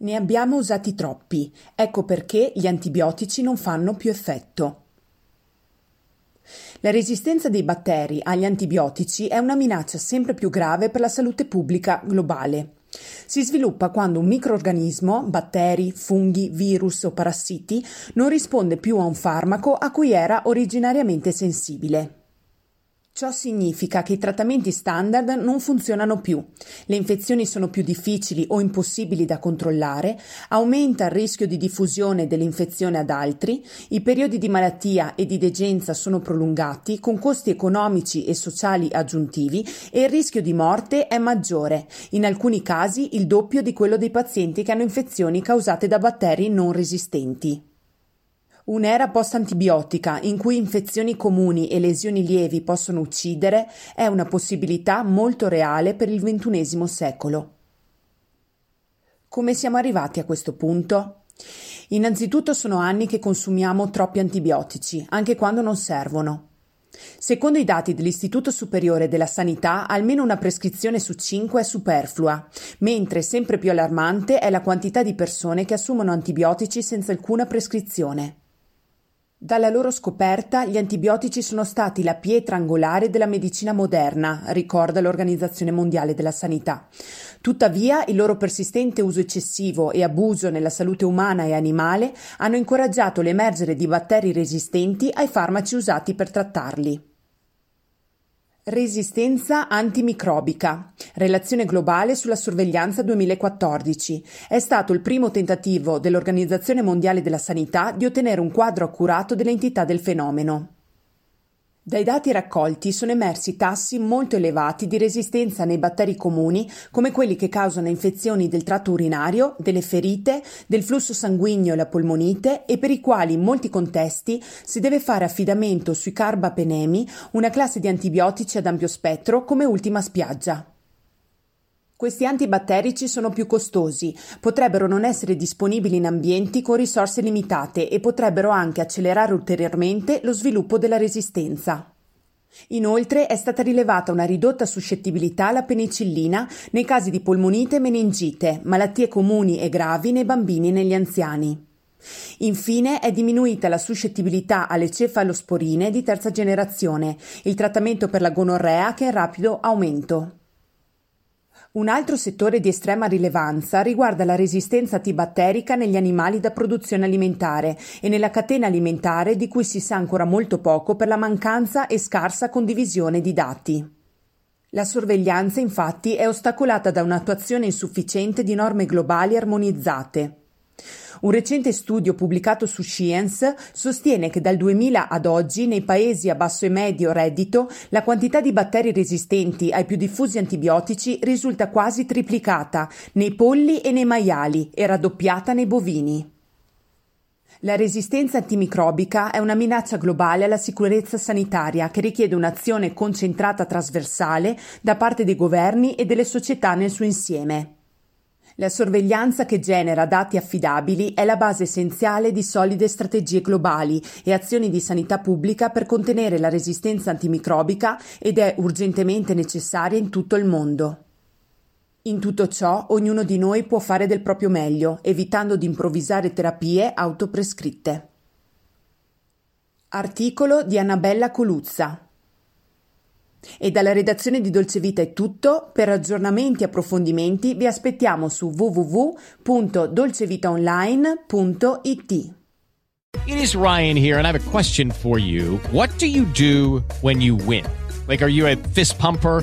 Ne abbiamo usati troppi. Ecco perché gli antibiotici non fanno più effetto. La resistenza dei batteri agli antibiotici è una minaccia sempre più grave per la salute pubblica globale. Si sviluppa quando un microorganismo, batteri, funghi, virus o parassiti, non risponde più a un farmaco a cui era originariamente sensibile. Ciò significa che i trattamenti standard non funzionano più, le infezioni sono più difficili o impossibili da controllare, aumenta il rischio di diffusione dell'infezione ad altri, i periodi di malattia e di degenza sono prolungati con costi economici e sociali aggiuntivi e il rischio di morte è maggiore, in alcuni casi il doppio di quello dei pazienti che hanno infezioni causate da batteri non resistenti. Un'era post-antibiotica in cui infezioni comuni e lesioni lievi possono uccidere è una possibilità molto reale per il XXI secolo. Come siamo arrivati a questo punto? Innanzitutto sono anni che consumiamo troppi antibiotici, anche quando non servono. Secondo i dati dell'Istituto Superiore della Sanità, almeno una prescrizione su cinque è superflua, mentre sempre più allarmante è la quantità di persone che assumono antibiotici senza alcuna prescrizione. Dalla loro scoperta gli antibiotici sono stati la pietra angolare della medicina moderna, ricorda l'Organizzazione Mondiale della Sanità. Tuttavia, il loro persistente uso eccessivo e abuso nella salute umana e animale hanno incoraggiato l'emergere di batteri resistenti ai farmaci usati per trattarli. Resistenza antimicrobica. Relazione globale sulla sorveglianza 2014. È stato il primo tentativo dell'Organizzazione Mondiale della Sanità di ottenere un quadro accurato dell'entità del fenomeno. Dai dati raccolti sono emersi tassi molto elevati di resistenza nei batteri comuni, come quelli che causano infezioni del tratto urinario, delle ferite, del flusso sanguigno e la polmonite e per i quali in molti contesti si deve fare affidamento sui carbapenemi, una classe di antibiotici ad ampio spettro come ultima spiaggia. Questi antibatterici sono più costosi, potrebbero non essere disponibili in ambienti con risorse limitate e potrebbero anche accelerare ulteriormente lo sviluppo della resistenza. Inoltre è stata rilevata una ridotta suscettibilità alla penicillina nei casi di polmonite e meningite, malattie comuni e gravi nei bambini e negli anziani. Infine è diminuita la suscettibilità alle cefalosporine di terza generazione, il trattamento per la gonorrea che è in rapido aumento. Un altro settore di estrema rilevanza riguarda la resistenza antibatterica negli animali da produzione alimentare e nella catena alimentare di cui si sa ancora molto poco per la mancanza e scarsa condivisione di dati. La sorveglianza infatti è ostacolata da un'attuazione insufficiente di norme globali armonizzate. Un recente studio pubblicato su Science sostiene che dal 2000 ad oggi nei paesi a basso e medio reddito la quantità di batteri resistenti ai più diffusi antibiotici risulta quasi triplicata nei polli e nei maiali e raddoppiata nei bovini. La resistenza antimicrobica è una minaccia globale alla sicurezza sanitaria che richiede un'azione concentrata trasversale da parte dei governi e delle società nel suo insieme. La sorveglianza che genera dati affidabili è la base essenziale di solide strategie globali e azioni di sanità pubblica per contenere la resistenza antimicrobica ed è urgentemente necessaria in tutto il mondo. In tutto ciò, ognuno di noi può fare del proprio meglio, evitando di improvvisare terapie autoprescritte. Articolo di Annabella Coluzza e dalla redazione di Dolce Vita è tutto. Per aggiornamenti e approfondimenti vi aspettiamo su www.dolcevitaonline.it. It is Ryan here and I have a question for you. What do you do when you win? Like are you a fist pumper?